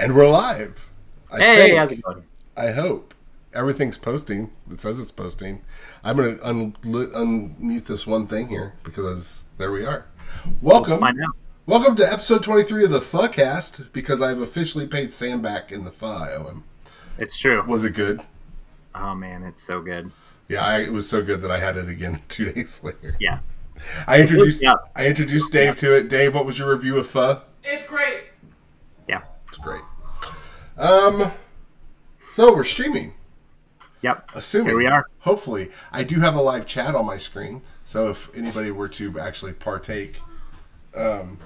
And we're live. I Hey, think. how's it going? I hope everything's posting. It says it's posting. I'm gonna un- unmute this one thing here because there we are. Welcome, Find out. welcome to episode 23 of the Fucast because I've officially paid Sam back in the pho I owe him. Um, it's true. Was it good? Oh man, it's so good. Yeah, I, it was so good that I had it again two days later. Yeah. I introduced Yeah. I introduced Dave to it. Dave, what was your review of pho? It's great. Yeah. It's great. Um, so we're streaming. Yep. Assuming Here we are. Hopefully, I do have a live chat on my screen. So if anybody were to actually partake, um,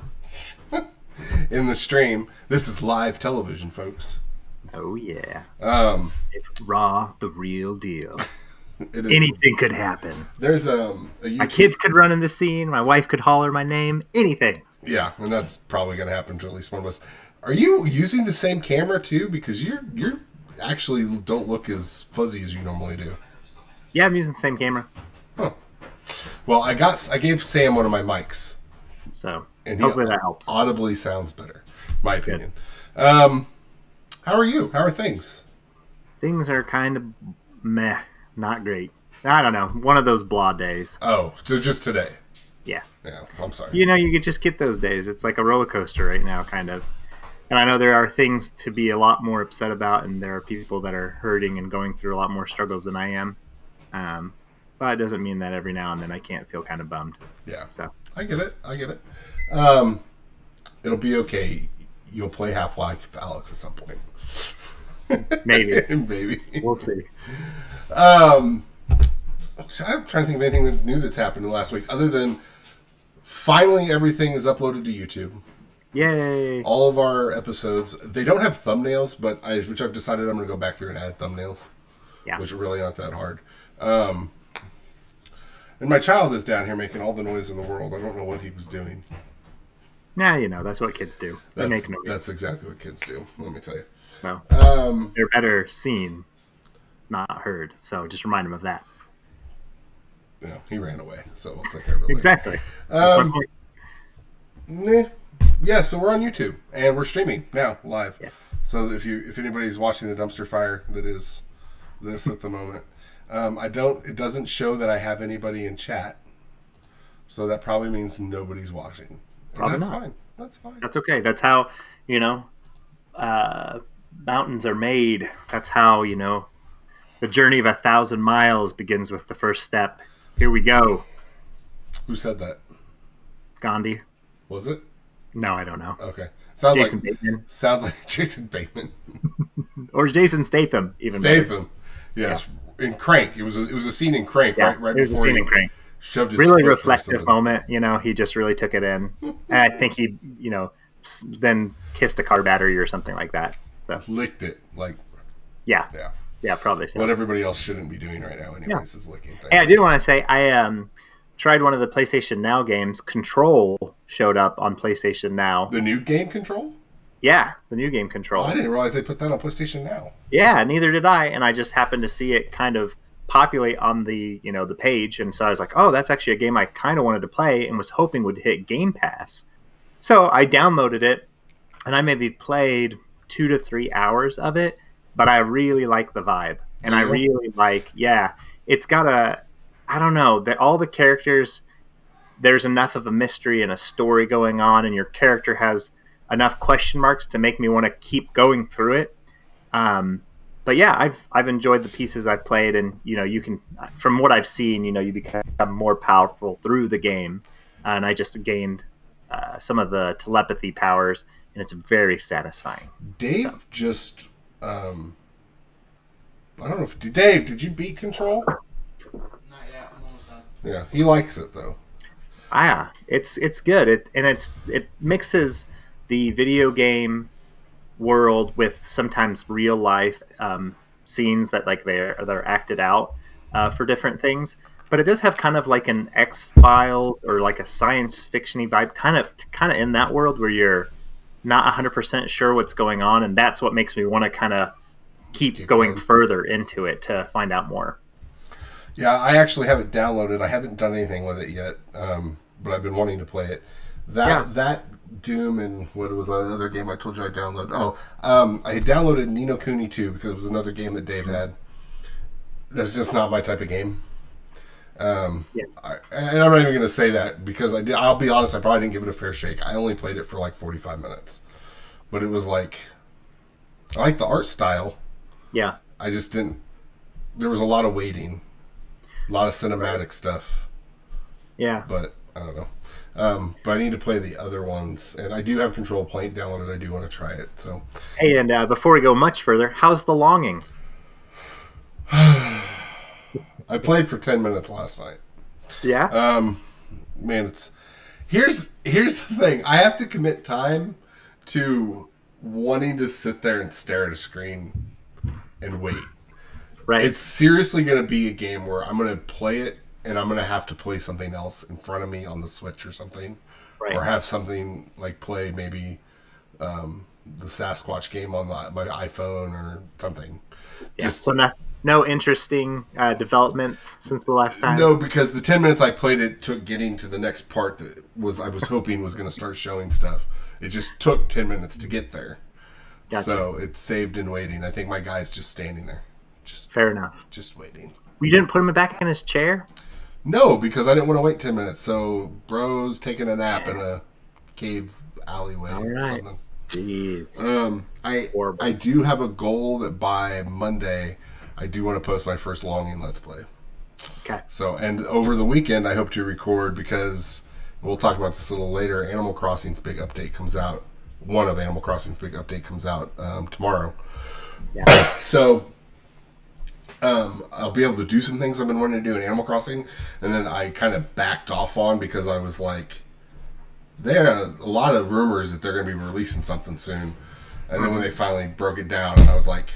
in the stream, this is live television, folks. Oh yeah. Um, It's raw, the real deal. it is, Anything could happen. there's um a YouTube, My kids could run in the scene. My wife could holler my name. Anything. yeah, and that's probably gonna happen to at least one of us. Are you using the same camera too? Because you're you're actually don't look as fuzzy as you normally do. Yeah, I'm using the same camera. Well, I got I gave Sam one of my mics, So and he hopefully that helps. audibly sounds better, my opinion. Um, how are you? How are things? Things are kind of meh, not great. I don't know. One of those blah days. Oh, so just today? Yeah. Yeah, I'm sorry. You know, you could just get those days. It's like a roller coaster right now, kind of. And I know there are things to be a lot more upset about, and there are people that are hurting and going through a lot more struggles than I am. Um, but it doesn't mean that every now and then I can't feel kind of bummed. Yeah, So I get it. I get it. Um, it'll be okay. You'll play Half Life, Alyx, at some point. maybe Maybe. we'll see. Um, so I'm trying to think of anything new that's happened in the last week, other than finally everything is uploaded to YouTube. Yay! All of our episodes. They don't have thumbnails, but I, which I've decided I'm going to go back through and add thumbnails. Yeah. which really aren't that hard. Um, and my child is down here making all the noise in the world. I don't know what he was doing. Nah, you know that's what kids do. They That's, make noise. that's exactly what kids do. Let me tell you. So Um, they're better seen, not heard. So just remind them of that. know, he ran away, so we'll take care of it. later. Exactly. That's Um, my point. Nah. Yeah, so we're on YouTube and we're streaming now live. Yeah. So if you if anybody's watching the dumpster fire that is this at the moment, um, I don't. It doesn't show that I have anybody in chat, so that probably means nobody's watching. Probably that's not. fine. That's fine. That's okay. That's how you know uh, mountains are made. That's how you know the journey of a thousand miles begins with the first step. Here we go, Who said that? Gandhi. Was it? No, I don't know. Okay. Sounds like Jason like Bateman sounds like Jason Bateman. or Jason Statham, even better. Statham. Yes. In Crank. It was a, it was a scene in Crank, Yeah, right? Right was a before scene he in Crank. shoved his Really reflective moment. You know, he just really took it in, and I think he, you know, then kissed a car battery or something like that. So Licked it like yeah, yeah. yeah, probably so. What everybody else shouldn't be doing right now, anyways, is licking things. Hey, I did want to say I um tried one of the PlayStation Now games. Control showed up on PlayStation Now. The new game control? Yeah, the new game Oh, Control. I didn't realize they put that on PlayStation Now. yeah, neither did I, and I just happened to see it kind of populate on the you know the page, and so I was like, oh, that's actually a game I kind of wanted to play and was hoping would hit Game Pass. So I downloaded it, and I maybe played two to three hours of it, but I really like the vibe, and I really like yeah, it's got a I don't know that all the characters there's enough of a mystery and a story going on, and your character has enough question marks to make me want to keep going through it. Um, but yeah, I've I've enjoyed the pieces I've played, and you know, you can from what I've seen, you know, you become more powerful through the game, and I just gained uh, some of the telepathy powers, and it's very satisfying. Dave just um I don't know if Dave, did you beat Control? Not yet. I'm almost done. Yeah, he likes it though. Ah, it's it's good. It and it's it mixes the video game world with sometimes real life um, scenes that like they're they're acted out uh, for different things. But it does have kind of like an X Files or like a science fictiony vibe, kind of kind of in that world where you're not 100% sure what's going on, and that's what makes me want to kind of keep, Keep going going. further into it to find out more. Yeah, I actually have it downloaded. I haven't done anything with it yet, um, but I've been wanting to play it. That Yeah. that Doom and what was the other game I told you I downloaded? Oh, um, I downloaded Ni no Kuni 2 because it was another game that Dave had. That's just not my type of game. Um, Yeah. I, and I'm not even going to say that because I did. I'll be honest. I probably didn't give it a fair shake. I only played it for like 45 minutes, but it was like I like the art style. Yeah. I just didn't. There was a lot of waiting, a lot of cinematic stuff, Yeah. but I don't know. Um, but I need to play the other ones, and I do have Control Point downloaded. I do want to try it. So Hey, and uh, before we go much further, how's the longing? I played for 10 minutes last night. Yeah. Um, man, it's here's here's the thing. I have to commit time to wanting to sit there and stare at a screen and wait. Right. It's seriously going to be a game where I'm going to play it and I'm going to have to play something else in front of me on the Switch or something, right. or have something like play maybe um, the Sasquatch game on the, my iPhone or something. yeah. Just so no, no interesting uh, developments since the last time. No, because the ten minutes I played it took getting to the next part that was I was hoping was going to start showing stuff. It just took ten minutes to get there, Gotcha. so it's saved in waiting. I think my guy's just standing there, just Fair enough. just waiting. You didn't put him back in his chair. No, because I didn't want to wait ten minutes. So bro's taking a nap in a cave alleyway or something. Jeez. Um, I Horrible. I do have a goal that by Monday I do want to post my first longing let's play. Okay. So, and over the weekend, I hope to record because we'll talk about this a little later. Animal Crossing's big update comes out. One of Animal Crossing's big update comes out um, tomorrow. Yeah. So, um, I'll be able to do some things I've been wanting to do in Animal Crossing, and then I kind of backed off on because I was like, there are a lot of rumors that they're going to be releasing something soon, and then when they finally broke it down, I was like,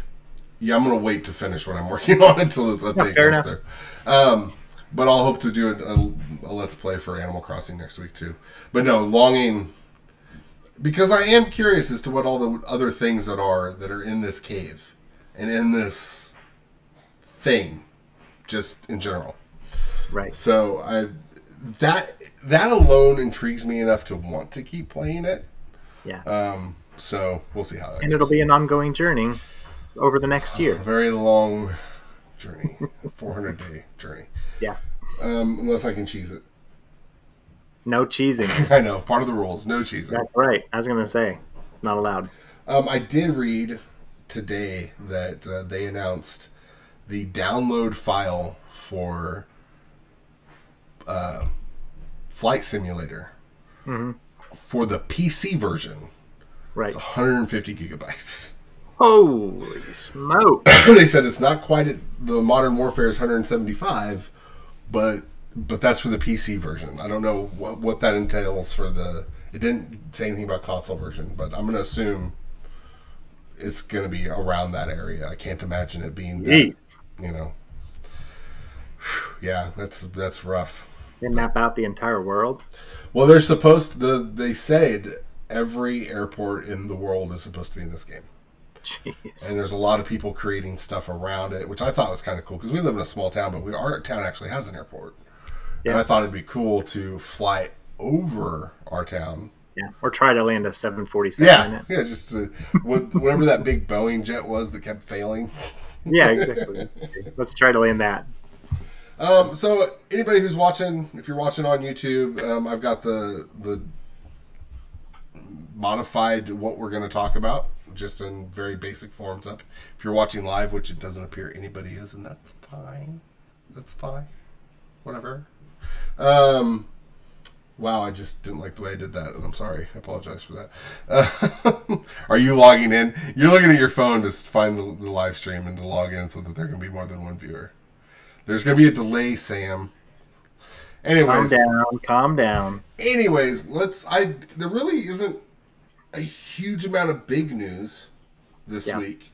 yeah, I'm going to wait to finish what I'm working on until this update fair comes through. Um, but I'll hope to do a, a, a let's play for Animal Crossing next week too. But no, longing because I am curious as to what all the other things that are that are in this cave and in this thing, just in general. Right. So I that that alone intrigues me enough to want to keep playing it. Yeah. Um, so we'll see how that and goes. it'll be an ongoing journey over the next year. a very long journey, 400 day journey. Yeah. Um, unless I can cheese it. No cheesing. I know part of the rules, no cheesing. That's right. I was gonna say it's not allowed. Um, I did read today that uh, they announced the download file for uh, Flight Simulator for the PC version. Right. It's 150 gigabytes. Holy smoke! they said it's not quite at the Modern Warfare is 175, but but that's for the PC version. I don't know what what that entails for the. It didn't say anything about console version, but I'm gonna assume it's gonna be around that area. I can't imagine it being that. You know. Yeah, that's that's rough. They map out the entire world. Well, they're supposed to. They said every airport in the world is supposed to be in this game. Jeez. and there's a lot of people creating stuff around it, which I thought was kind of cool because we live in a small town, but we our town actually has an airport, Yeah. and I thought it'd be cool to fly over our town. Yeah. Or try to land a 747 in Yeah, it. yeah, just to, what, whatever that big Boeing jet was that kept failing. Yeah, exactly. Let's try to land that. Um, so anybody who's watching, if you're watching on YouTube, um, I've got the the modified what we're going to talk about, just in very basic forms up. If you're watching live, which it doesn't appear anybody is, and that's fine. That's fine. Whatever. Um, wow, I just didn't like the way I did that, and I'm sorry. I apologize for that. Uh, are you logging in? You're looking at your phone to find the, the live stream and to log in so that there can be more than one viewer. There's gonna be a delay, Sam. Anyways, Calm down. Calm down. anyways, let's. I there really isn't a huge amount of big news this Yeah. week.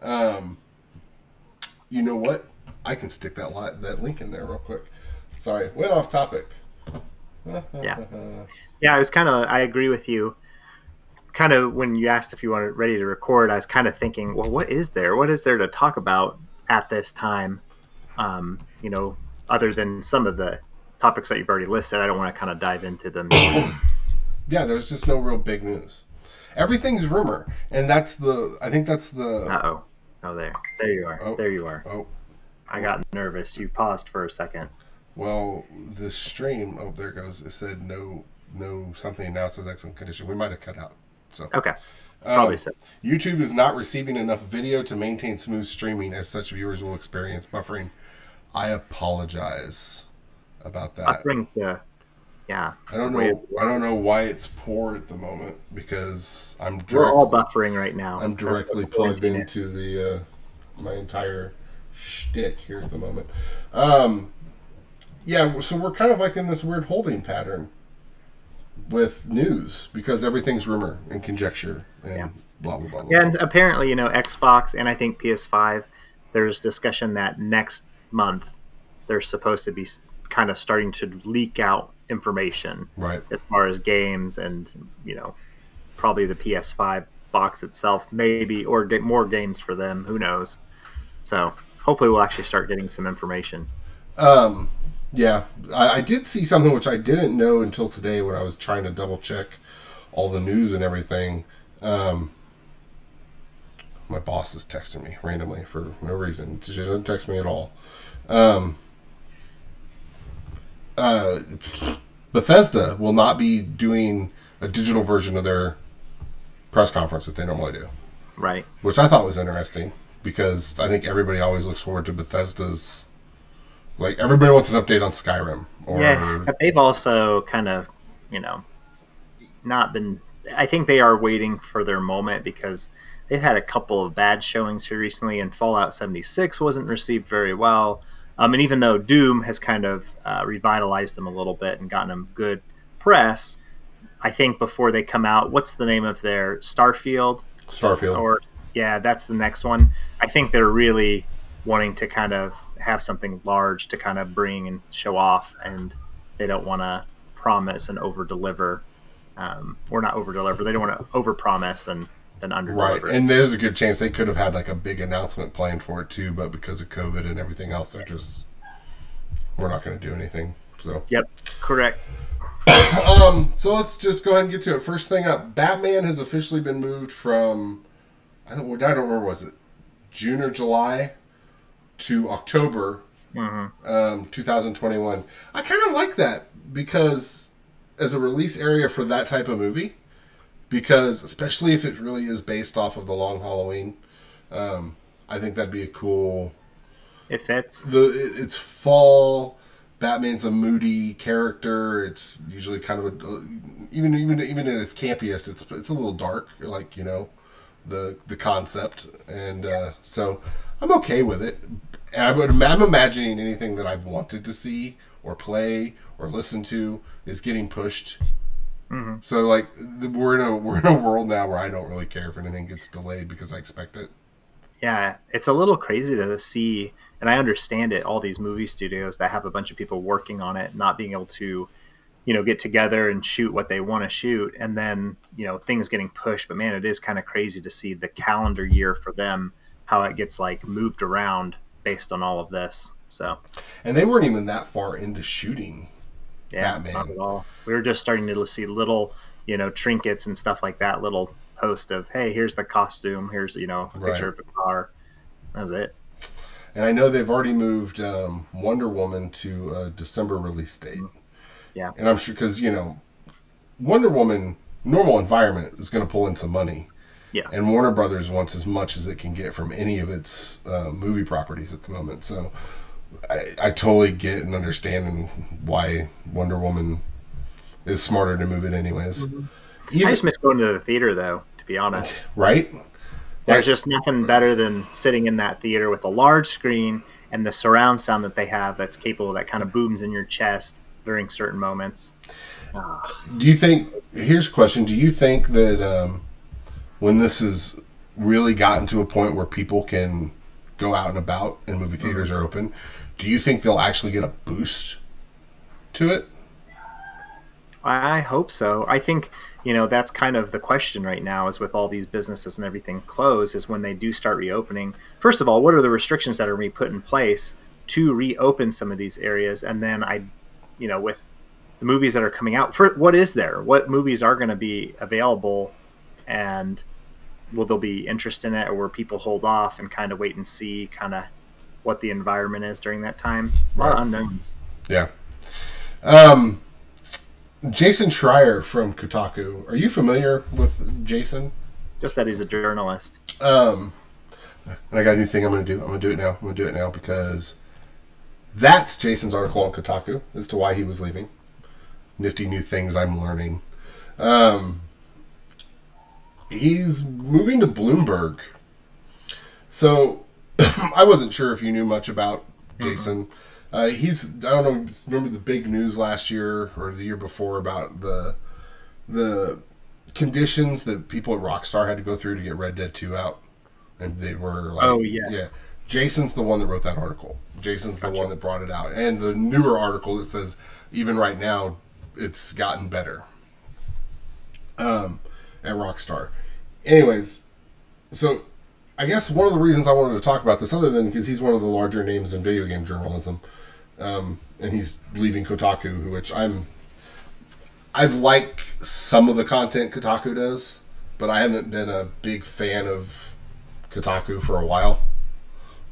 Um, you know what? I can stick that li- that link in there real quick. Sorry, went off topic. Yeah. Yeah, I was kind of. I agree with you. Kind of when you asked if you wanted ready to record, I was kind of thinking, well, what is there? What is there to talk about at this time? Um, you know, other than some of the topics that you've already listed, I don't want to kind of dive into them yeah, there's just no real big news. Everything's rumor, and that's the. I think that's the. Uh oh. Oh, there. There you are. Oh. There you are. Oh, I got nervous. You paused for a second. Well, the stream. Oh, there it goes. It said no, no something now says excellent condition. We might have cut out. So Okay. Um, Probably so. YouTube is not receiving enough video to maintain smooth streaming, as such viewers will experience buffering. I apologize about that. Buffering the. Yeah. I don't know. I don't know why it's poor at the moment because I'm direct, We're all buffering right now. I'm directly plugged is. into the uh, my entire shtick here at the moment. Um, yeah, so we're kind of like in this weird holding pattern with news because everything's rumor and conjecture and Yeah. blah blah blah. blah. And apparently, you know, Xbox and I think PS5, there's discussion that next month they're supposed to be kind of starting to leak out information Right. as far as games and, you know, probably the PS5 box itself, maybe, or get more games for them. Who knows? So hopefully, we'll actually start getting some information. Um, yeah, I, I did see something which I didn't know until today when I was trying to double check all the news and everything. Um, my boss is texting me randomly for no reason. She doesn't text me at all. Um, uh, Bethesda will not be doing a digital version of their press conference that they normally do Right. which I thought was interesting because I think everybody always looks forward to Bethesda's. Like everybody wants an update on Skyrim, or Yeah, but they've also kind of, you know, not been. I think they are waiting for their moment because they've had a couple of bad showings here recently, and Fallout 76 wasn't received very well. Um, and even though Doom has kind of uh, revitalized them a little bit and gotten them good press, I think before they come out, what's the name of their Starfield? Starfield. or yeah, that's the next one. I think they're really wanting to kind of have something large to kind of bring and show off, and they don't want to promise and over deliver, um, or not over deliver. They don't want to over promise and then under right, and there's a good chance they could have had like a big announcement planned for it too, but because of COVID and everything else, they're just we're not going to do anything. So, Yep, correct. um, so let's just go ahead and get to it. First thing up, Batman has officially been moved from I don't, I don't remember was it June or July to October hmm um, 2021. I kind of like that because as a release area for that type of movie, because especially if it really is based off of the Long Halloween, um, I think that'd be a cool. It fits. The it, it's fall. Batman's a moody character. It's usually kind of a even even even in its campiest, it's it's a little dark, like you know, the the concept, and uh, so I'm okay with it. I would, I'm imagining anything that I've wanted to see or play or listen to is getting pushed. Mhm. So like the- we're in a we're in a world now where I don't really care if anything gets delayed because I expect it. Yeah, it's a little crazy to see, and I understand it. All these movie studios that have a bunch of people working on it, not being able to, you know, get together and shoot what they want to shoot, and then you know things getting pushed. But man, it is kind of crazy to see the calendar year for them, how it gets like moved around based on all of this. So And they weren't even that far into shooting. yeah, Batman. not at all. We were just starting to see little, you know, trinkets and stuff like that. Little post of, hey, here's the costume. Here's you know a Right. picture of the car. That's it. And I know they've already moved um, Wonder Woman to a December release date. Yeah. And I'm sure because you know, Wonder Woman normal environment is going to pull in some money. Yeah. And Warner Brothers wants as much as it can get from any of its uh, movie properties at the moment. So I, I totally get and understand why Wonder Woman is smarter to move it anyways. I Even, just miss going to the theater, though. To be honest, right? there's just nothing better than sitting in that theater with a large screen and the surround sound that they have. That's capable that kind of booms in your chest during certain moments. Do you think? Here's a question: Do you think that um, when this has really gotten to a point where people can go out and about and movie mm-hmm. theaters are open, do you think they'll actually get a boost to it? I I hope so. I think you know that's kind of the question right now is with all these businesses and everything closed is when they do start reopening. First of all, what are the restrictions that are being put in place to reopen some of these areas? And then I, you know, with the movies that are coming out. For what is there? What movies are going to be available, and will there be interest in it, or will people hold off and kind of wait and see kind of what the environment is during that time? A lot of unknowns. Yeah. Um, Jason Schreier from Kotaku. Are you familiar with Jason? Just that he's a journalist. Um, and I got a new thing I'm going to do. I'm going to do it now. I'm going to do it now because that's Jason's article on Kotaku as to why he was leaving. Nifty new things I'm learning. Um, he's moving to Bloomberg. So I wasn't sure if you knew much about Jason. Uh, he's I don't know. Remember the big news last year or the year before about the the conditions that people at Rockstar had to go through to get Red Dead Two out, and they were like, Oh, yes. yeah. Jason's the one that wrote that article. Jason's the one that brought it out, and the newer article that says even right now it's gotten better. Um, at Rockstar. Anyways, so I guess one of the reasons I wanted to talk about this, other than because he's one of the larger names in video game journalism, um, and he's leaving Kotaku, which I'm. I've liked some of the content Kotaku does, but I haven't been a big fan of Kotaku for a while.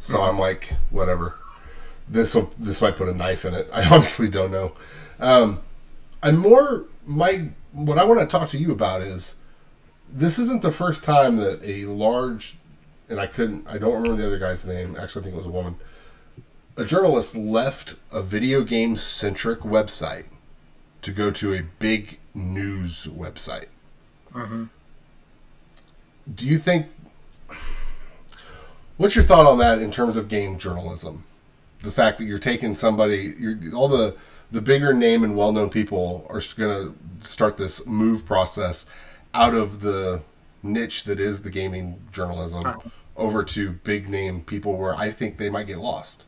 So I'm like, whatever. This will this might put a knife in it. I honestly don't know. Um, I'm more my what I want to talk to you about is this isn't the first time that a large and I couldn't I don't remember the other guy's name. Actually, I think it was a woman. A journalist left a video game centric website to go to a big news website. Mm-hmm. Do you think? What's your thought on that in terms of game journalism? The fact that you're taking somebody, you're, all the the bigger name and well known people are going to start this move process out of the niche that is the gaming journalism over to big name people where I think they might get lost.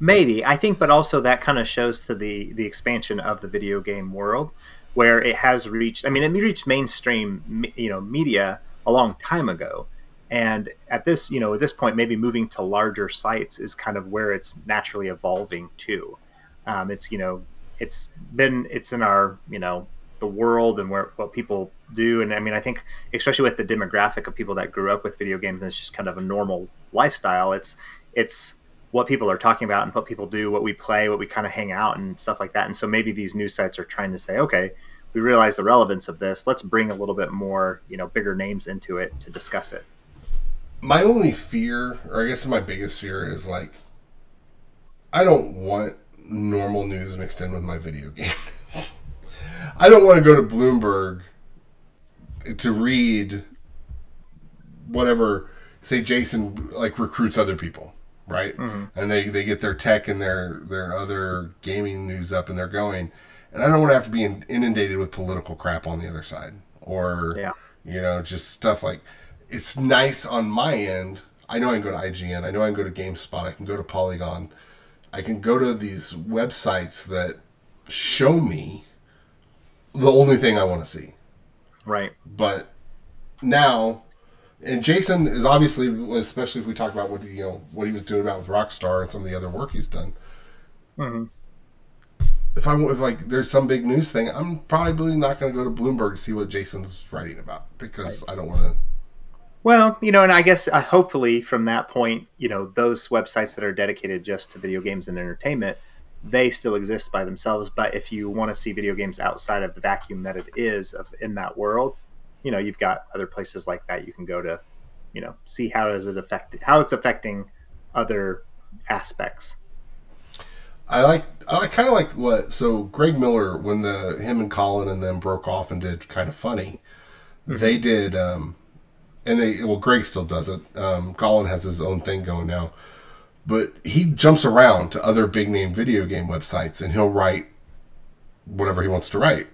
Maybe I think, but also that kind of shows to the the expansion of the video game world, where it has reached. I mean, it reached mainstream, you know, media a long time ago, and at this, you know, at this point, maybe moving to larger sites is kind of where it's naturally evolving to. Um, it's you know, it's been it's in our you know the world and where what people do, and I mean, I think especially with the demographic of people that grew up with video games, and it's just kind of a normal lifestyle. It's it's what people are talking about and what people do, what we play, what we kind of hang out and stuff like that. And so maybe these news sites are trying to say, okay, we realize the relevance of this. Let's bring a little bit more, you know, bigger names into it to discuss it. my only fear, or I guess my biggest fear, is like I don't want normal news mixed in with my video games. I don't want to go to Bloomberg to read whatever. Say Jason like recruits other people, right? Mm-hmm. And they they get their tech and their their other gaming news up, and they're going. And I don't want to have to be inundated with political crap on the other side, or Yeah. you know, just stuff like it's nice on my end. I know I can go to IGN. I know I can go to GameSpot. I can go to Polygon. I can go to these websites that show me the only thing I want to see. Right. But now, and Jason is obviously, especially if we talk about what you know what he was doing about with Rockstar and some of the other work he's done. Mhm. If I if like there's some big news thing, I'm probably not going to go to Bloomberg to see what Jason's writing about because I don't want to. Well, you know, and I guess uh, hopefully from that point, you know, those websites that are dedicated just to video games and entertainment, they still exist by themselves. But if you want to see video games outside of the vacuum that it is of in that world, you know, you've got other places like that you can go to, you know, see how does it affect how it's affecting other aspects. I like I kind of like what so Greg Miller when the him and Colin and them broke off and did kind of funny. They did um and they well Greg still does it. Um Colin has his own thing going now. But he jumps around to other big name video game websites and he'll write whatever he wants to write.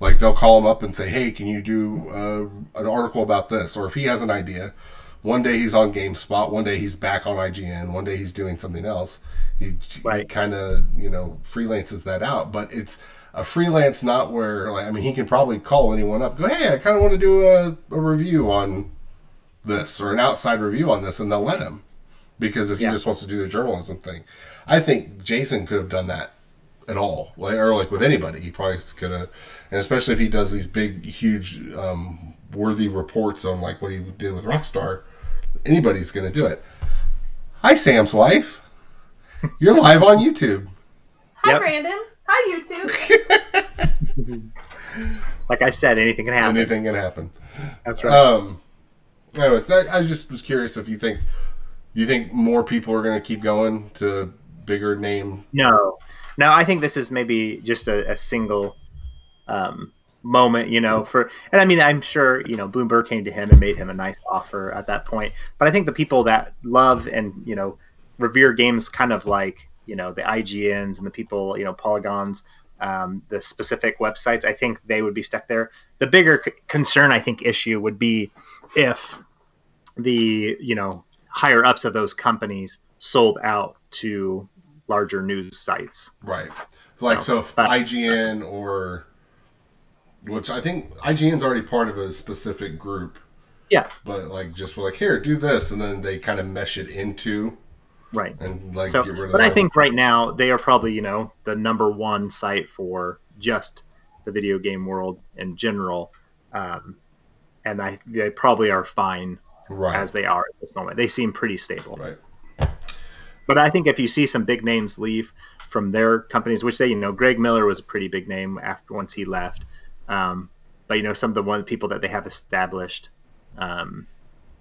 Like they'll call him up and say, "Hey, can you do uh, an article about this?" Or if he has an idea, one day he's on GameSpot, one day he's back on IGN, one day he's doing something else. He, Right. kind of you know freelances that out, but it's a freelance not where like I mean he can probably call anyone up, go, "Hey, I kind of want to do a, a review on this or an outside review on this," and they'll let him because if he Yeah. just wants to do the journalism thing, I think Jason could have done that at all, like, or like with anybody. He probably could have, and especially if he does these big, huge, um, worthy reports on like what he did with Rockstar, anybody's going to do it. Hi, Sam's wife. You're live on YouTube. Hi, Yep. Brandon. Hi, YouTube. Like I said, anything can happen. Anything can happen. That's right. Um, anyways, that, I just was curious if you think you think more people are going to keep going to bigger name. No, no. I think this is maybe just a, a single um, moment, you know. For and I mean, I'm sure you know Bloomberg came to him and made him a nice offer at that point. But I think the people that love and you know revere games, kind of like you know the IGNs and the people, you know, Polygons. Um, the specific websites, I think they would be stuck there. The bigger c- concern, I think, issue would be if the you know higher ups of those companies sold out to larger news sites. Right. Like, so if IGN or, which I think IGN's already part of a specific group, Yeah, but like just were like, here, do this, and then they kind of mesh it into right. and like So, get rid of but I think right now they are probably you know the number one site for just the video game world in general, um, and I they probably are fine right. as they are at this moment. They seem pretty stable. right. But I think if you see some big names leave from their companies, which they, you know, Greg Miller was a pretty big name after once he left. Um, but you know, some of the one people that they have established, um,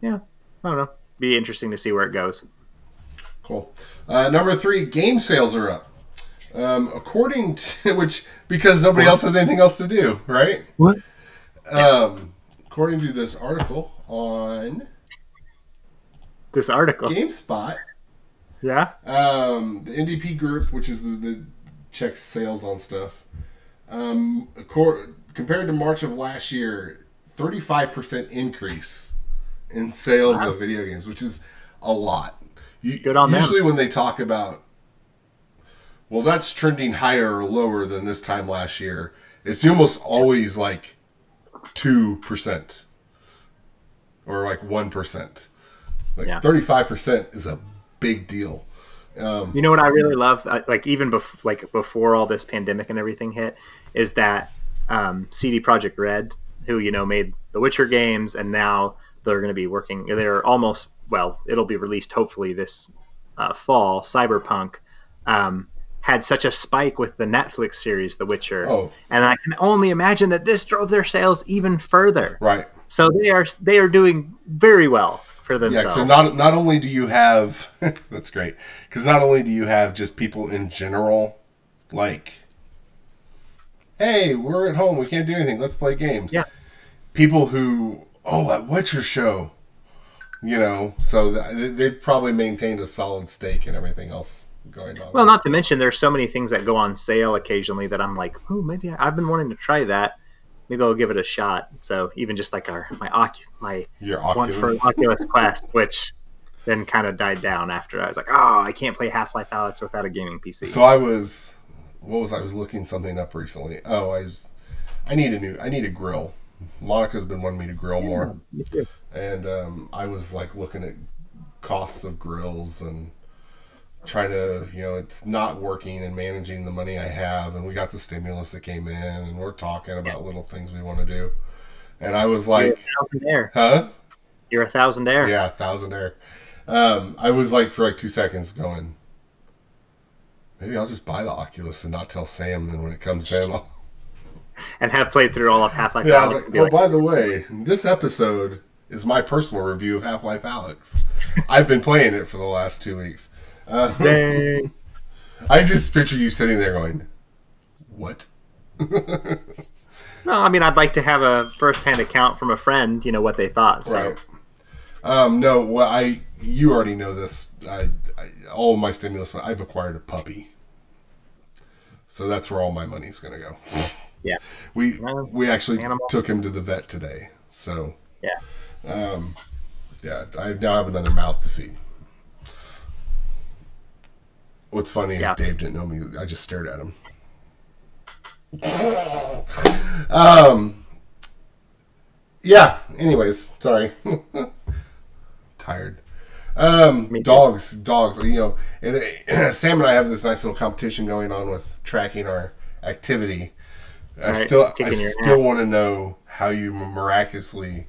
yeah, I don't know. Be interesting to see where it goes. Cool. Uh, number three, game sales are up. Um, according to which, because nobody else has anything else to do, right? What? Um, according to this article on this article. GameSpot. Yeah. Um, the NPD Group, which is the, the checks sales on stuff, um, cor- compared to March of last year, 35% increase in sales wow. of video games, which is a lot. You, Good on Usually, them. when they talk about, well, that's trending higher or lower than this time last year, it's almost always like 2% or like 1%. Like thirty five percent is a big deal. Um, you know what I really love, uh, like even bef- like before all this pandemic and everything hit, is that um, CD Projekt Red, who you know made the Witcher games, and now they're going to be working. They're almost well. It'll be released hopefully this uh, fall. Cyberpunk. Um, had such a spike with the Netflix series The Witcher. Oh. And I can only imagine that this drove their sales even further. Right. So they are they are doing very well for Yeah. So not not only do you have that's great because not only do you have just people in general like, hey, we're at home, we can't do anything, let's play games. Yeah. People who oh that Witcher show, you know, so th- they've probably maintained a solid stake and everything else going on. Well, not to mention there's so many things that go on sale occasionally that I'm like, oh, maybe I, I've been wanting to try that. Maybe I'll give it a shot. So even just like our my Ocu- my Your one for Oculus. Oculus Quest, which then kind of died down after I was like, oh, I can't play Half Life Alyx without a gaming PC. So I was, what was I? I was looking something up recently. Oh, I was, I need a new, I need a grill. Monica's been wanting me to grill more, and um, I was like looking at costs of grills and trying to, you know, it's not working and managing the money I have. And we got the stimulus that came in, and we're talking about little things we want to do. And I was You're a like, thousandaire. huh? You're a thousandaire. Yeah, thousandaire. Um, I was like for like two seconds going. Maybe I'll just buy the Oculus and not tell Sam. Then when it comes in, I'll... And have played through all of Half Life yeah. I was like, oh, like, by the way, this episode is my personal review of Half Life Alyx. I've been playing it for the last two weeks. Uh, "Dang." I just picture you sitting there going, "What?" no, I mean, I'd like to have a first-hand account from a friend. You know what they thought. So. Right. Um, no, well, I you already know this. I, I all my stimulus. I've acquired a puppy, so that's where all my money's going to go. Yeah. We Well, we actually animal. took him to the vet today, so Yeah. Um, yeah, I now have another mouth to feed. What's funny Yeah. is Dave didn't know me. I just stared at him. um. Yeah. Anyways, sorry. Tired. Um, Me too. dogs, dogs. You know, and uh, Sam and I have this nice little competition going on with tracking our activity. I Right, still, I still want to know how you miraculously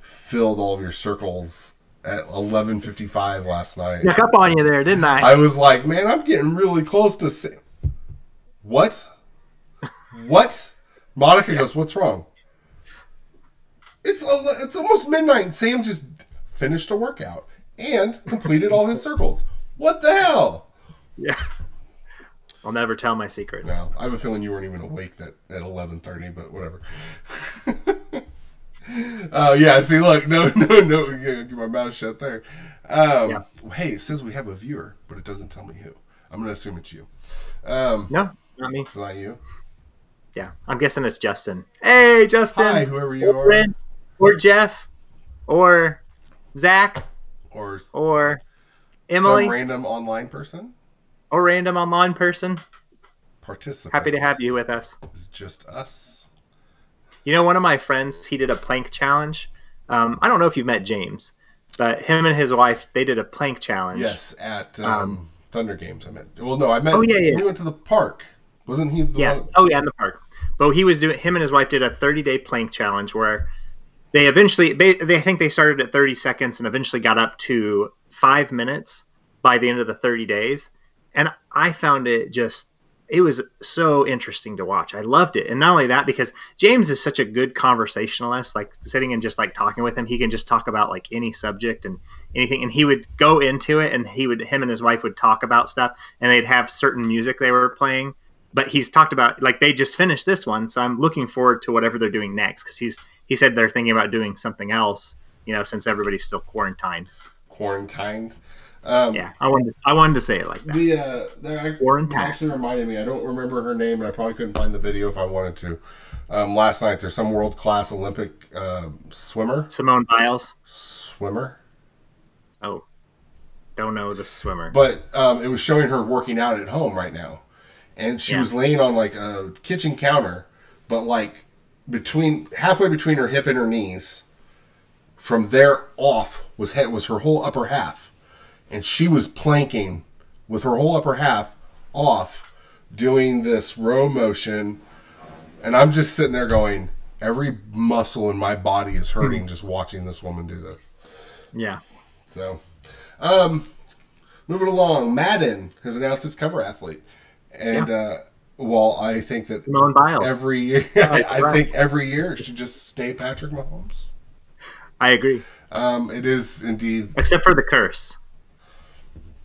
filled all of your circles at eleven fifty five last night. Snuck up on you there, didn't I? I was like, man, I'm getting really close to. Sa- what? What? Monica goes, what's wrong? It's it's almost midnight. and Sam just finished a workout and completed all his circles. What the hell? yeah. I'll never tell my secrets. No, I have a feeling you weren't even awake that at eleven thirty, but whatever. Oh yeah, see, look, no, no, no, get my mouth shut there. Um, Yeah. Hey, it says we have a viewer, but it doesn't tell me who. I'm gonna assume it's you. Um, No, not me. it's not you. Yeah, I'm guessing it's Justin. Hey, Justin. Hi, whoever you or are, Brent, or Jeff, or Zach, or or Emily, some random online person. or random online person. Participant. Happy to have you with us. It's just us. You know, one of my friends, he did a plank challenge. Um, I don't know if you've met James, but him and his wife, they did a plank challenge. Yes, at um, Um, Thunder Games. I met. Well, no, I met. Oh, yeah, yeah. We went to the park. Wasn't he? The Yes. One? Oh, yeah, in the park. But he was doing. Him and his wife did a 30 day plank challenge where they eventually they they I think they started at 30 seconds and eventually got up to five minutes by the end of the 30 days. And I found it just it was so interesting to watch. I loved it, and not only that, because James is such a good conversationalist. Like sitting and just like talking with him, he can just talk about like any subject and anything, and he would go into it, and he would him and his wife would talk about stuff, and they'd have certain music they were playing. But he's talked about like they just finished this one, so I'm looking forward to whatever they're doing next because he's he said they're thinking about doing something else, you know, since everybody's still quarantined. Quarantined. Um, Yeah, I wanted to, I wanted to say it like that. The uh, that Quarantine. actually reminded me. I don't remember her name, and I probably couldn't find the video if I wanted to. Um, last night, there's some world class Olympic uh, swimmer. Simone Biles. Swimmer. Oh, don't know the swimmer. But um, it was showing her working out at home right now, and she Yeah. was laying on like a kitchen counter, but like between halfway between her hip and her knees. From there off was head was her whole upper half, and she was planking with her whole upper half off, doing this row motion, and I'm just sitting there going, every muscle in my body is hurting just watching this woman do this. yeah. So, um, moving along, Madden has announced its cover athlete, and uh, well, I think that Biles. every year, I, I right. think every year it should just stay Patrick Mahomes. I agree. Um, it is indeed Except for the curse.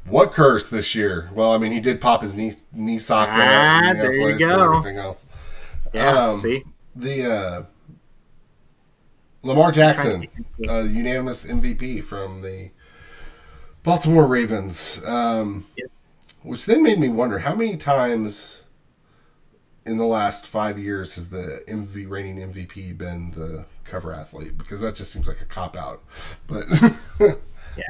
What curse this year. Well, I mean, he did pop his knee knee socket Ah, there you Minneapolis and go. everything else. Yeah. Um, see. The uh, Lamar Jackson, uh, unanimous MVP from the Baltimore Ravens, um, Yep. which then made me wonder how many times in the last five years has the MV reigning MVP been the cover athlete? Because that just seems like a cop out. But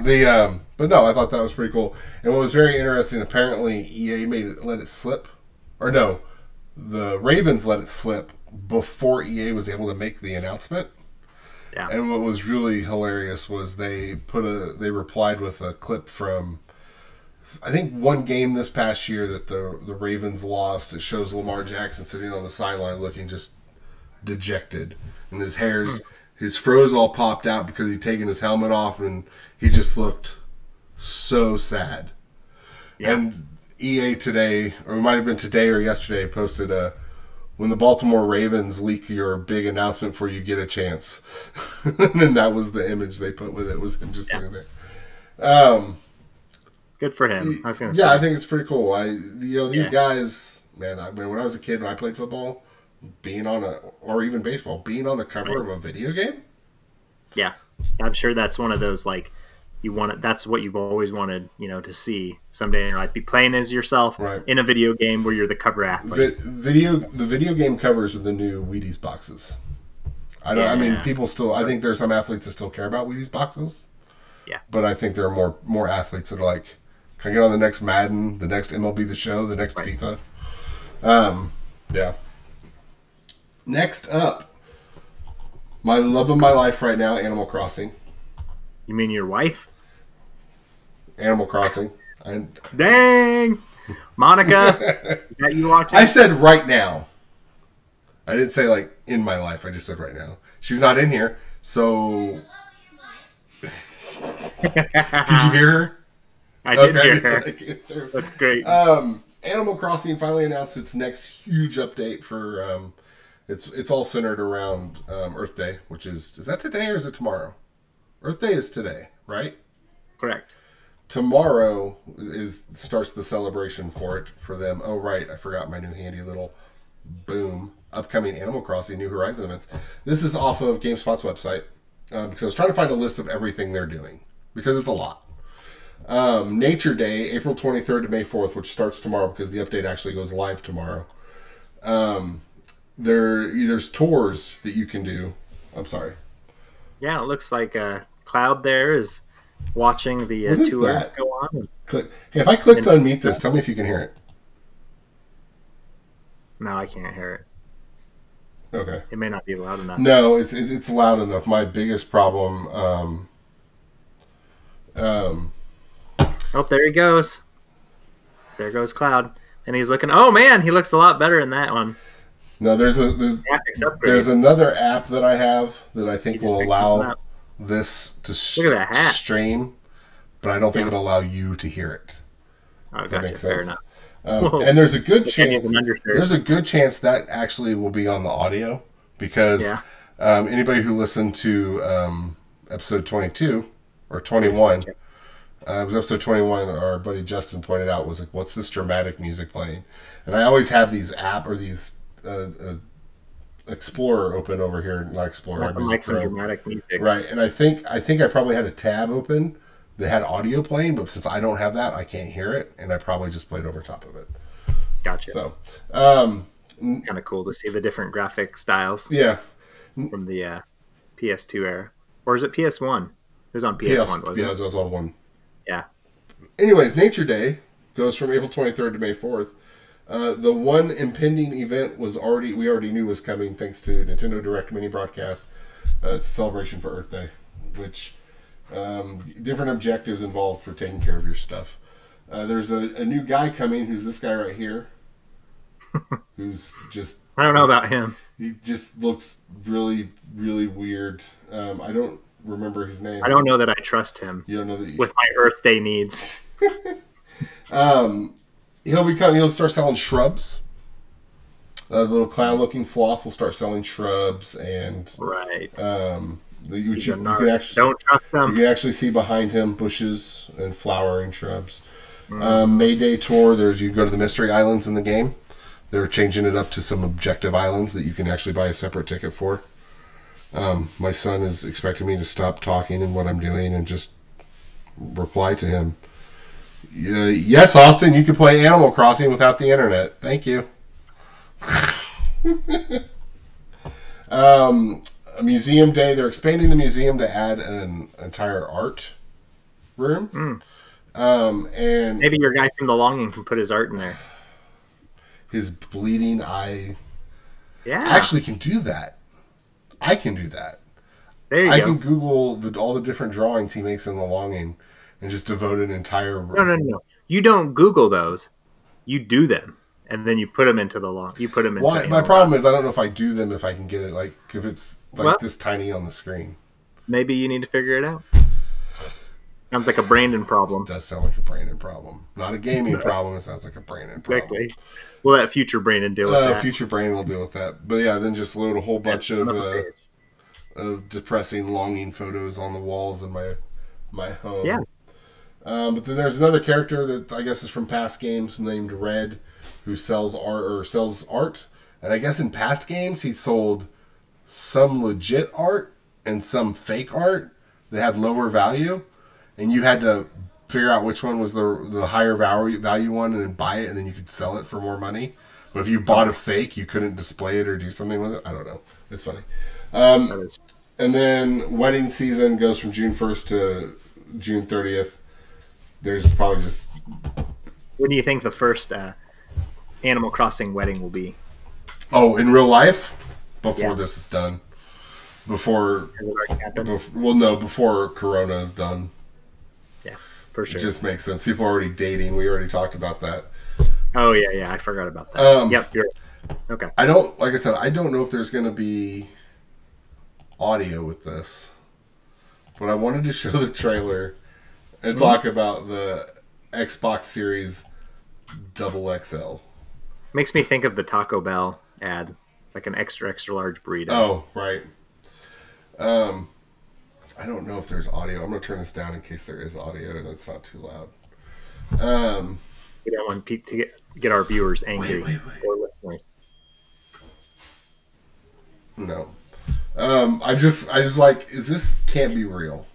the um, but no, I thought that was pretty cool. And what was very interesting, apparently EA made it let it slip, or no, the Ravens let it slip before EA was able to make the announcement. Yeah. And what was really hilarious was they put a they replied with a clip from I think one game this past year that the the Ravens lost. It shows Lamar Jackson sitting on the sideline looking just dejected, and his hair's his froze all popped out because he'd taken his helmet off, and he just looked so sad. Yeah. And EA today, or it might have been today or yesterday, posted a when the Baltimore Ravens leak your big announcement for you get a chance, and that was the image they put with it was him just sitting there. Um, Good for him. I was gonna yeah, say. I think it's pretty cool. I you know these Yeah. guys, man. I mean, when I was a kid, when I played football, being on a or even baseball, being on the cover of a video game. Yeah. I'm sure that's one of those like you want it, that's what you've always wanted, you know, to see someday in your life. Be playing as yourself Right. in a video game where you're the cover athlete. Vi- video the video game covers are the new Wheaties boxes. I don't. I mean, people still. I think there's some athletes that still care about Wheaties boxes. Yeah. But I think there are more more athletes that are like, can I get on the next Madden, the next MLB The Show, the next Right. FIFA? Um, yeah. Next up, my love of my life right now, Animal Crossing. You mean your wife? Animal Crossing. I, Dang, Monica, that you watching? I said right now. I didn't say like in my life. I just said right now. She's not in here, so did you hear her? I did Okay. hear her. I can't hear her. That's great. Um, Animal Crossing finally announced its next huge update for. Um, it's it's all centered around um, Earth Day, which is is that today or is it tomorrow? Earth Day is today, right? Correct. Tomorrow is starts the celebration for it for them. Oh right, I forgot my new handy little boom upcoming Animal Crossing New Horizon events. This is off of GameSpot's website um, because I was trying to find a list of everything they're doing because it's a lot. Um, Nature Day, April 23rd to May 4th, which starts tomorrow because the update actually goes live tomorrow. Um, there, there's tours that you can do. I'm sorry. Yeah, it looks like uh, Cloud there is watching the uh, tour that? go on. Click. Hey, if I click to unmute this, tell me if you can hear it. No, I can't hear it. Okay. It may not be loud enough. No, it's it- it's loud enough. My biggest problem. Um, um, Oh, there he goes. There goes Cloud, and he's looking. Oh man, he looks a lot better in that one. No, there's a there's there's another app that I have that I think will allow this to sh- Look at that hat. stream, but I don't think Yeah. it'll allow you to hear it. Oh, that gotcha. make Fair sense? enough. Um, and there's a good chance there's a good chance that actually will be on the audio because Yeah. um, anybody who listened to um, episode 22 or 21 uh, it was episode 21 our buddy justin pointed out was like what's this dramatic music playing and i always have these app or these uh, uh, explorer open over here not explorer like some dramatic music. right and i think i think i probably had a tab open that had audio playing but since i don't have that i can't hear it and i probably just played over top of it Gotcha. so um kind of cool to see the different graphic styles yeah from the uh, PS2 era, or is it PS1? It was on PS1, PS, wasn't yeah, it? it was on one. Yeah. Anyways, Nature Day goes from April 23rd to May 4th. Uh, the one impending event was already we already knew was coming thanks to Nintendo Direct mini broadcast. Uh, it's a celebration for Earth Day, which um, different objectives involved for taking care of your stuff. Uh, there's a, a new guy coming who's this guy right here, who's just I don't know about him. he just looks really really weird. Um, I don't remember his name. I don't know that I trust him You don't know that you, with my Earth Day needs. Um, he'll become. He'll start selling shrubs. A little clown-looking sloth will start selling shrubs, and Right. um, the, you, you, a you narc. can actually Don't trust them. you can actually see behind him bushes and flowering shrubs. Mm. Um, Mayday tour. There's you go to the mystery islands in the game. They're changing it up to some objective islands that you can actually buy a separate ticket for. Um, my son is expecting me to stop talking and what I'm doing and just reply to him. Uh, yes, Austin, you can play Animal Crossing without the internet. Thank you. um, a museum day. They're expanding the museum to add an entire art room. Um, and Maybe your guy from The Longing can put his art in there. his bleeding eye Yeah. actually can do that. I can do that. there you I go. can Google the, all the different drawings he makes in the longing and just devote an entire room. No, no, no. You don't Google those. You do them, and then you put them into the long. You put them in my long- problem is I don't know if I do them if I can get it like if it's like Well- this tiny on the screen. Maybe you need to figure it out. Sounds like a Brandon problem. It does sound like a Brandon problem, not a gaming problem. It sounds like a Brandon problem. Exactly. We'll let future Brandon deal with Uh, that. future Brandon will deal with that. But yeah, then just load a whole bunch of uh, of depressing longing photos on the walls in my my home. Yeah. Um, but then there's another character that I guess is from past games named Red, who sells art or sells art. And I guess in past games he sold some legit art and some fake art that had lower value, and you had to figure out which one was the the higher value value one and then buy it, and then you could sell it for more money. But if you bought a fake, you couldn't display it or do something with it. I don't know. It's funny. Um, and then wedding season goes from June 1st to June 30th. There's probably just When do you think the first uh, Animal Crossing wedding will be? oh in real life before Yeah. this is done. Before, Has it already happened? bef- well no before Corona is done. Yeah, for sure. It just makes sense. People are already dating. We already talked about that. oh yeah, yeah, I forgot about that. Um, yep, you're okay. I don't, like I said, I don't know if there's going to be audio with this, but I wanted to show the trailer and talk about the Xbox Series Double XL. Makes me think of the Taco Bell ad, like an extra extra large burrito. Oh, right. Um, I don't know if there's audio. I'm gonna turn this down in case there is audio and it's not too loud. Um, We don't want Pete to get get our viewers angry Wait, wait, wait. or listeners. no. Um, I just, I just like, is this can't be real?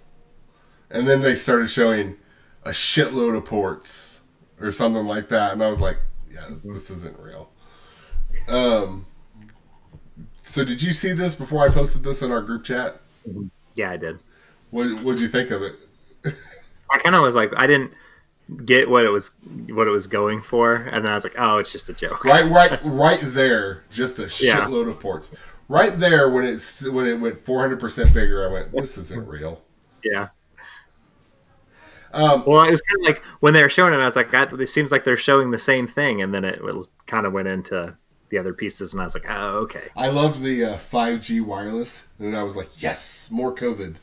And then they started showing a shitload of ports or something like that, and I was like, yeah, this isn't real. Um. So did you see this before I posted this in our group chat? Yeah, I did. What What'd you think of it? I kind of was like, I didn't get what it was what it was going for, and then I was like, oh, it's just a joke. Right, right, right there. Just a Yeah. shitload of ports. Right there, when it's when it went 400 percent bigger, I went, "This isn't real." Yeah. Um, Well, it was kind of like when they were showing it, I was like, that, it seems like they're showing the same thing, and then it was kind of went into the other pieces, and I was like, oh, okay. I loved the uh, 5G wireless, and I was like, "Yes, more COVID."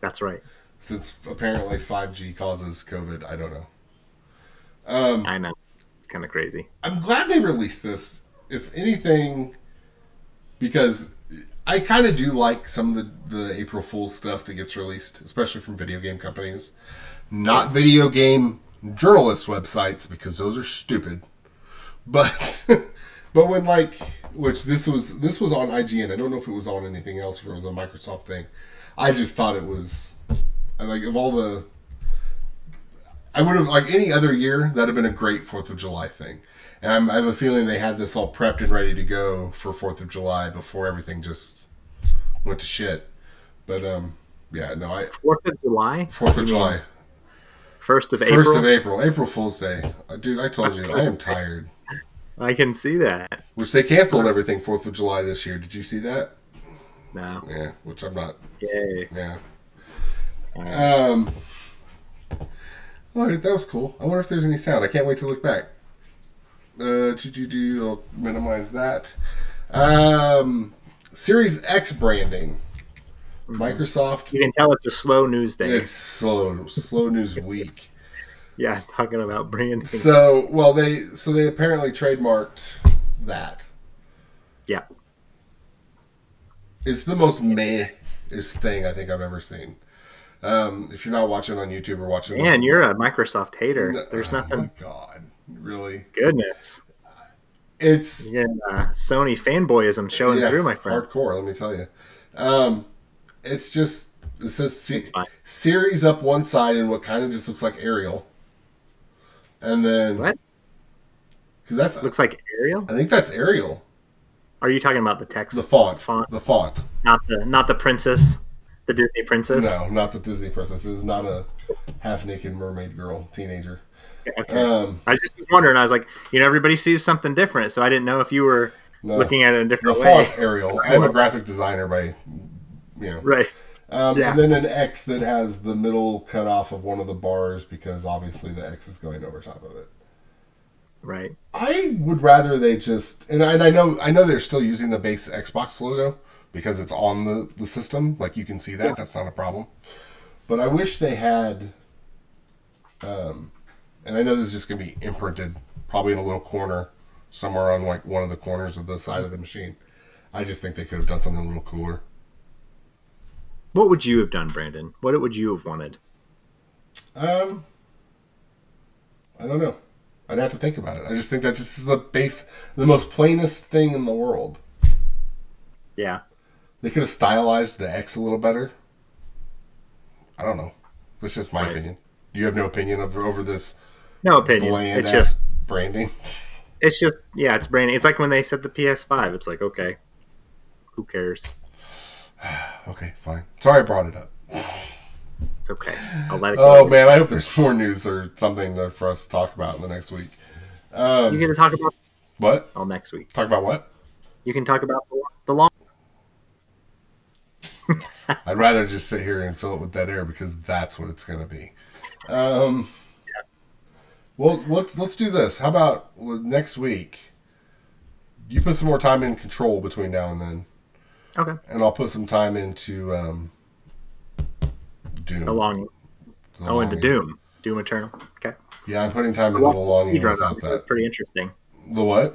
That's right. Since apparently 5G causes COVID, I don't know. Um, I know. It's kind of crazy. I'm glad they released this. If anything, because I kind of do like some of the, the April Fool's stuff that gets released, especially from video game companies. Not video game journalist websites because those are stupid. But but when like which this was this was on IGN. I don't know if it was on anything else if it was a Microsoft thing. I just thought it was like of all the I would have like any other year that'd have been a great Fourth of July thing, and I'm, I have a feeling they had this all prepped and ready to go for Fourth of July before everything just went to shit. But um, yeah, no, I Fourth of July. Fourth of July, First of April. first of April, April Fool's Day, Uh, dude. I told you I am tired. I can see that. Which they canceled everything Fourth of July this year. Did you see that? No. Yeah, which I'm not. Yay. Yeah. Um. All right, that was cool. I wonder if there's any sound. I can't wait to look back. Uh, do, do, do, I'll minimize that. Um, Series X branding. Microsoft. You can tell it's a slow news day. It's slow, slow news week. yeah, talking about branding. So, well, they so they apparently trademarked that. yeah. It's the most meh thing I think I've ever seen. Um, if you're not watching on YouTube or watching, the- Man, you're a Microsoft hater. No- There's oh nothing. my God, really? Goodness. It's Yeah, uh, Sony fanboyism showing yeah, through, my friend. hardcore. Let me tell you. Um, it's just it says se- series up one side and what kind of just looks like Arial, and then What? Because that's Looks like Arial. I think that's Arial. Are you talking about the text? The font, Font. the font. Not the not the princess, the Disney princess. No, not the Disney princess. It is not a half naked mermaid girl teenager. Okay. Um, I just was wondering. I was like, you know, everybody sees something different, so I didn't know if you were no. looking at it in a different way. font Arial. I'm a graphic designer by, you know. Right. Um, Yeah. And then an X that has the middle cut off of one of the bars because obviously the X is going over top of it. Right. I would rather they just and I, and I know I know they're still using the base Xbox logo because it's on the, the system. Like you can see that. That's not a problem. But I wish they had um and I know this is just gonna be imprinted probably in a little corner somewhere on like one of the corners of the side of the machine. I just think they could have done something a little cooler. What would you have done, Brandon? What would you have wanted? Um, I don't know. I'd have to think about it. I just think that just is the base, the most plainest thing in the world. Yeah. They could have stylized the X a little better. I don't know. That's just my Right. opinion. You have no opinion of over this No opinion. It's just branding. it's just yeah, it's branding. It's like when they said the PS5. It's like okay, who cares? Okay, fine. Sorry I brought it up. It's okay. I'll let it Go. Oh man, I hope there's more news or something for us to talk about in the next week. You Um, get to talk about what? all next week. Talk about what? You can talk about the, the long. I'd rather just sit here and fill it with dead air because that's what it's going to be. Um, well, let's let's do this. How about next week? You put some more time in control between now and then, Okay. and I'll put some time into um, Doom. The long. The Oh, into. Doom. Doom Eternal. Okay. Yeah, I'm putting time into the on without it. It was pretty interesting. The what?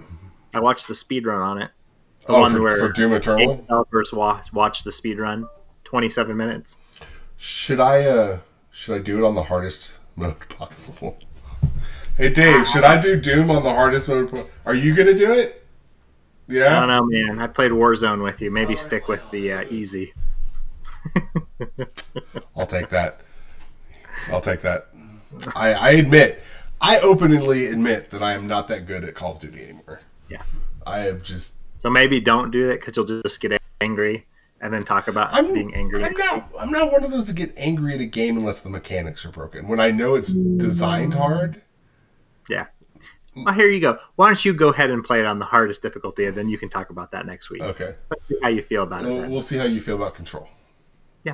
I watched the speed run on it. The oh, one for, where for Doom Eternal. developers watch watch the speed run, twenty seven minutes. Should I uh should I do it on the hardest mode possible? Hey Dave, should I do Doom on the hardest mode? po- Are you gonna do it? Yeah. I don't know, man. I played Warzone with you. Maybe stick with the uh, easy. I'll take that. I'll take that. I I admit, I openly admit that I am not that good at Call of Duty anymore. Yeah. I have just So maybe don't do it because you'll just get angry and then talk about I'm being angry. I'm not I'm not one of those that get angry at a game unless the mechanics are broken. When I know it's designed hard, Yeah. Well, here you go. Why don't you go ahead and play it on the hardest difficulty, and then you can talk about that next week. okay. Let's see how you feel about it. We'll, then. we'll see how you feel about control. Yeah.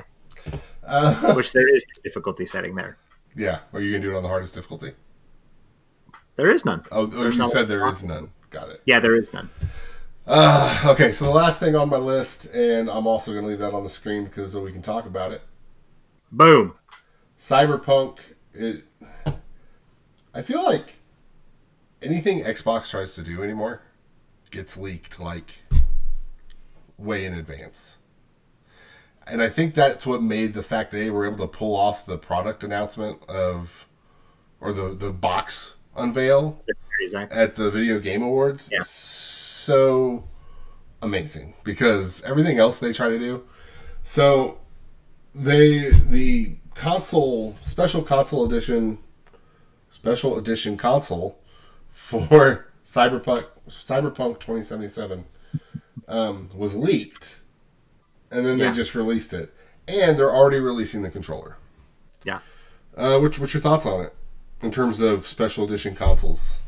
Uh, Which there is a difficulty setting there. yeah. Are you gonna do it on the hardest difficulty? There is none. Oh, oh There's you no- said there is none. Got it. Yeah, there is none. Uh, okay, so the last thing on my list, and I'm also going to leave that on the screen because we can talk about it. Boom. Cyberpunk. It. I feel like anything Xbox tries to do anymore gets leaked like way in advance. And I think that's what made the fact they were able to pull off the product announcement of, or the the box unveil The Series X. at the Video Game Awards Yeah. So amazing because everything else they try to do. So they the console special console edition special edition console for Cyberpunk Cyberpunk 2077 um, was leaked and then Yeah. they just released it and they're already releasing the controller. Yeah. Uh, which what's your thoughts on it in terms of special edition consoles?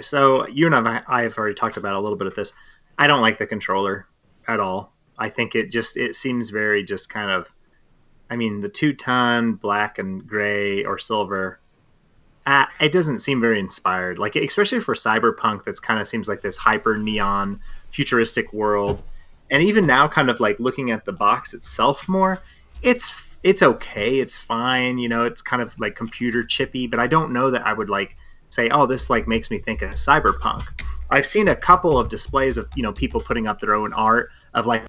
So you and I, I have already talked about a little bit of this. I don't like the controller at all. I think it just it seems very just kind of. I mean, the two ton black and gray or silver. Uh, it doesn't seem very inspired. Like especially for cyberpunk, that's kind of seems like this hyper neon futuristic world. And even now, kind of like looking at the box itself more, it's it's okay. It's fine. You know, it's kind of like computer chippy, but I don't know that I would like say, oh, this like makes me think of cyberpunk. I've seen a couple of displays of you know people putting up their own art of like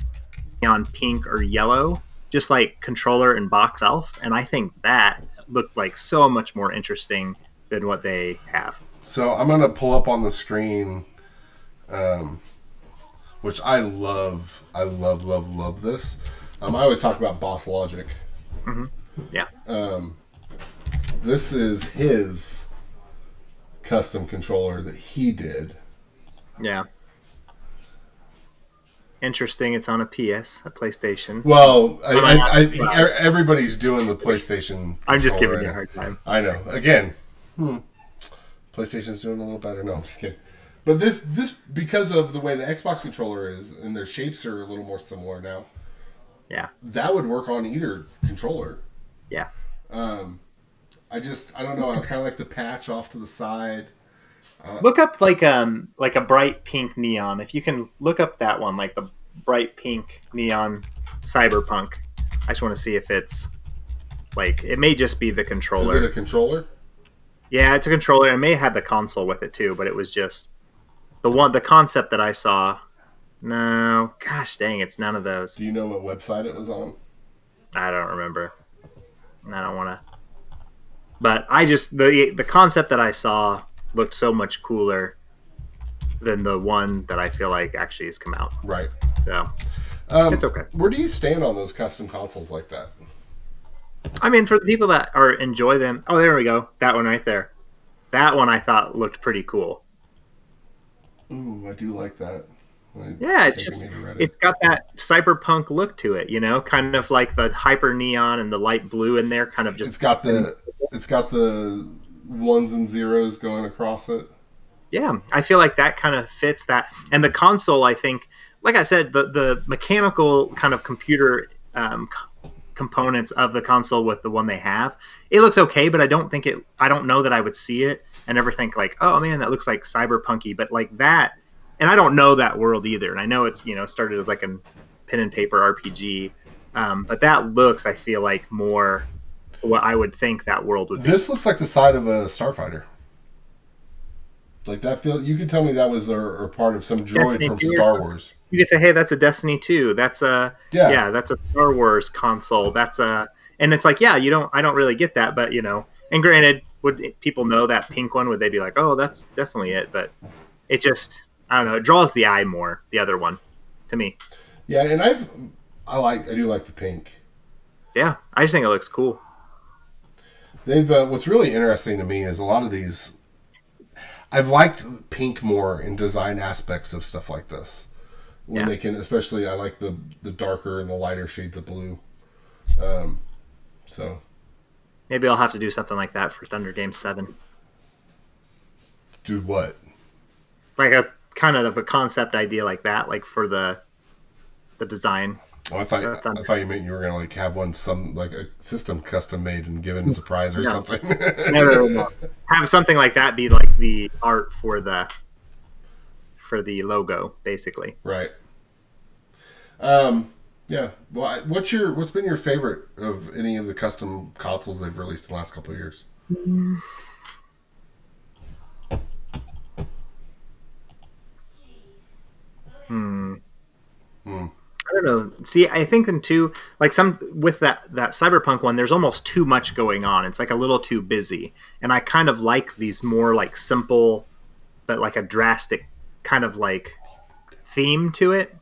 on pink or yellow, just like controller and box elf, and I think that looked like so much more interesting than what they have. So I'm gonna pull up on the screen, um, which I love. I love, love, love this. Um, I always talk about Boss Logic. Yeah, Um, this is his custom controller that he did. yeah. Interesting. It's on a PS, a PlayStation. Well, I, I, I, I- e- everybody's doing the PlayStation. I'm just giving you a hard time. I know. Again, hmm, PlayStation's doing a little better. No, I'm just kidding. But this, this because of the way the Xbox controller is, and their shapes are a little more similar now. Yeah, that would work on either controller. yeah. Um, I just I don't know. I kind of like the patch off to the side. Look up like um like a bright pink neon. If you can look up that one, like the bright pink neon cyberpunk. I just want to see if it's like it may just be the controller. Is it a controller? Yeah, it's a controller. It may have the console with it too, but it was just the one the concept that I saw. No, gosh dang, it's none of those. Do you know what website it was on? I don't remember. And I don't want to. But I just the the concept that I saw looked so much cooler than the one that I feel like actually has come out. Right. So Um, It's okay. Where do you stand on those custom consoles like that? I mean, for the people that are enjoy them. Oh, there we go. That one right there. That one I thought looked pretty cool. Ooh, I do like that. It's Yeah, it's just me to Reddit. it's got that cyberpunk look to it, you know, kind of like the hyper neon and the light blue in there, kind of just. It's got the it's got the ones and zeros going across it. yeah. I feel like that kind of fits that, and the console, I think, like I said, the the mechanical kind of computer um, c- components of the console with the one they have. It looks okay, but I don't think it. I don't know that I would see it and ever think like, oh man, that looks like cyberpunky. But like that, and I don't know that world either. And I know it's you know started as like a pen and paper RPG, um, but that looks, I feel like more what I would think that world would be. This looks like the side of a starfighter. Like that feel you could tell me that was a, part of some droid Destiny from Star. Wars. You could say, hey, that's a Destiny 2. That's a Yeah. yeah, that's a Star Wars console. That's a and it's like, yeah, you don't I don't really get that, but you know, and granted, would people know that pink one? Would they be like, oh, that's definitely it? But it just I don't know, it draws the eye more, the other one, to me. Yeah, and I've I like I do like the pink. Yeah. I just think it looks cool. They've uh, what's really interesting to me is a lot of these. I've liked pink more in design aspects of stuff like this. When Yeah. they can, especially, I like the the darker and the lighter shades of blue. Um, so Maybe I'll have to do something like that for Thunder Game 7. do what? Like a kind of a concept idea like that, like for the the design. Oh, I thought I thought you meant you were gonna like have one some like a system custom made and given as a prize or No. something. No, no. Have something like that be like the art for the for the logo, basically. right. Um. Yeah. Well, I- what's your what's been your favorite of any of the custom consoles they've released in the last couple of years? Hmm. Hmm. I don't know. See, I think then too, like some with that that cyberpunk one, there's almost too much going on. It's like a little too busy, and I kind of like these more like simple, but like a drastic kind of like theme to it.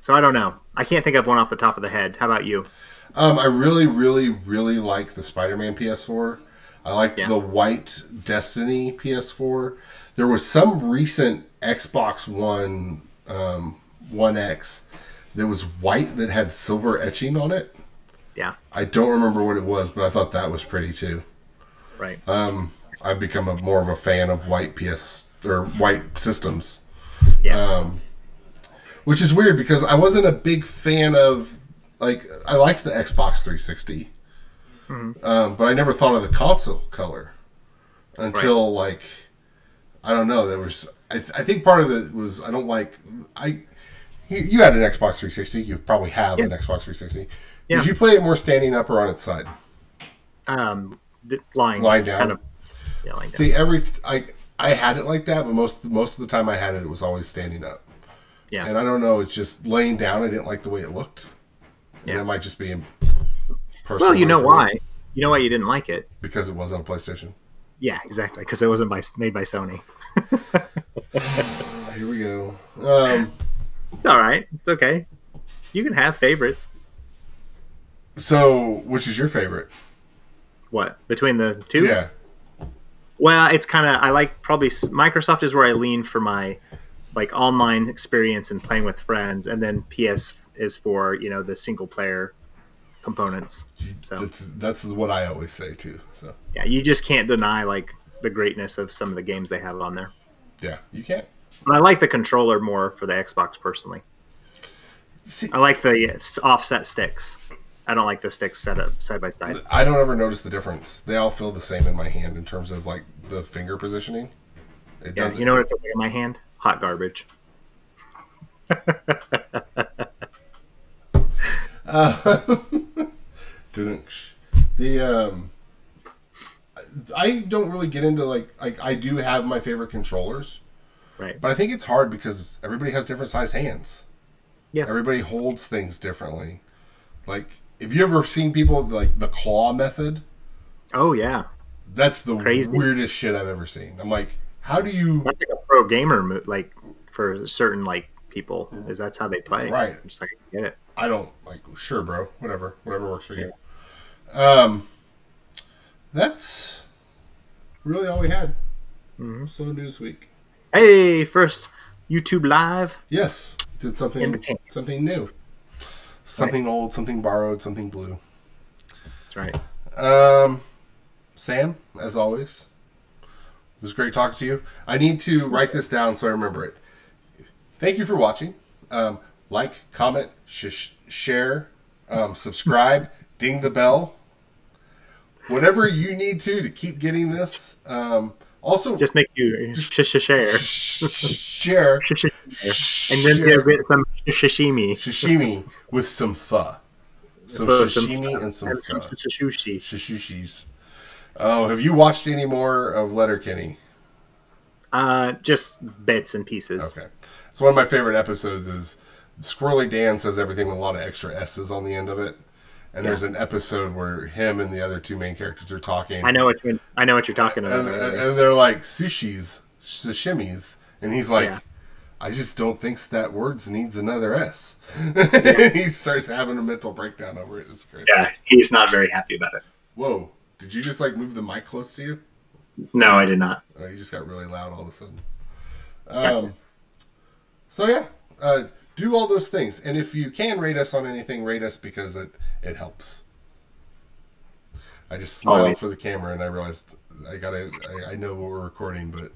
So I don't know. I can't think of one off the top of the head. How about you? Um, I really, really, really like the Spider-Man PS4. I liked Yeah. the white Destiny PS4. There was some recent Xbox One um, One X that was white that had silver etching on it. Yeah. I don't remember what it was, but I thought that was pretty too. Right. Um, I've become a more of a fan of white PS or white systems. Yeah. Um, which is weird because I wasn't a big fan of like I liked the Xbox 360, um, but I never thought of the console color until like I don't know. There was I, th- I think part of it was I don't like I. You, you had an Xbox 360. You probably have an Xbox 360. Yeah. Did you play it more standing up or on its side? um, lying, Lying down. Kind of, yeah, lying down. See, every I I had it like that, but most most of the time I had it, it was always standing up. Yeah. And I don't know, it's just laying down. I didn't like the way it looked. And Yeah. it might just be personal. Well, you know for me why? You know why you didn't like it? Because it was on PlayStation. Yeah, exactly. Because it wasn't by made by Sony. Here we go. Um, It's all right. It's okay. You can have favorites. so, which is your favorite? What between the two? Yeah. Well, it's kind of I like probably Microsoft is where I lean for my like online experience and playing with friends, and then PS is for you know the single player components. So That's that's what I always say too. So yeah, you just can't deny like the greatness of some of the games they have on there. yeah, you can't. But I like the controller more for the Xbox personally. See, I like the offset sticks. I don't like the sticks set up side by side. I don't ever notice the difference. They all feel the same in my hand in terms of like the finger positioning. It Yeah, doesn't. you know what it feels like in my hand? Hot garbage. Didn't- the um I don't really get into like like I do have my favorite controllers, Right. but I think it's hard because everybody has different size hands. Yeah. Everybody holds things differently. Like if you ever seen people like the claw method, Oh yeah, that's the Crazy. weirdest shit I've ever seen. I'm like, how do you that's like a pro gamer mo- like for certain like people is that's how they play. Right. I'm just like I get it. I don't like sure bro, whatever. Whatever works for you. Um that's really all we had. Mhm. So Newsweek. Hey, first YouTube live. Yes, did something something new, something old, something borrowed, something blue. That's right. Um, Sam, as always, it was great talking to you. I need to write this down so I remember it. Thank you for watching. Um, like, comment, sh- share, um, subscribe, ding the bell, whatever you need to to keep getting this. Um, also, Just make you sh- sh- share. share Sh- sh- And then Share. get some sh- sashimi. sashimi with some pho, some Pho, some- sashimi and some And some pho. sh- sushi. Shishushis. Oh, have you watched any more of Letterkenny? Uh, just bits and pieces. Okay. So one of my favorite episodes is Squirrely Dan says everything with a lot of extra S's on the end of it. And there's an episode where him and the other two main characters are talking. I know what you I know what you're talking about. And, and, and they're like sushis, sashimis, and he's like, Yeah. I just don't think that words needs another S. and he starts having a mental breakdown over it. It's crazy. yeah, he's not very happy about it. Whoa! Did you just like move the mic close to you? No, I did not. Oh, you just got really loud all of a sudden. Um, so yeah, uh, do all those things, and if you can rate us on anything, rate us because it it helps. I just smiled Always. for the camera, and I realized I gotta. I, I know what we're recording, but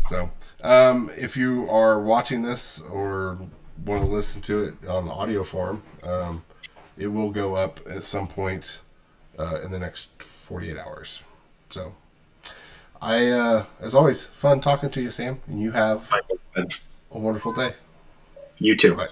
so um, if you are watching this or want to listen to it on audio form, um, it will go up at some point uh, in the next forty-eight hours. So. I, uh, as always, fun talking to you, Sam, and you have a wonderful day. You too. Bye.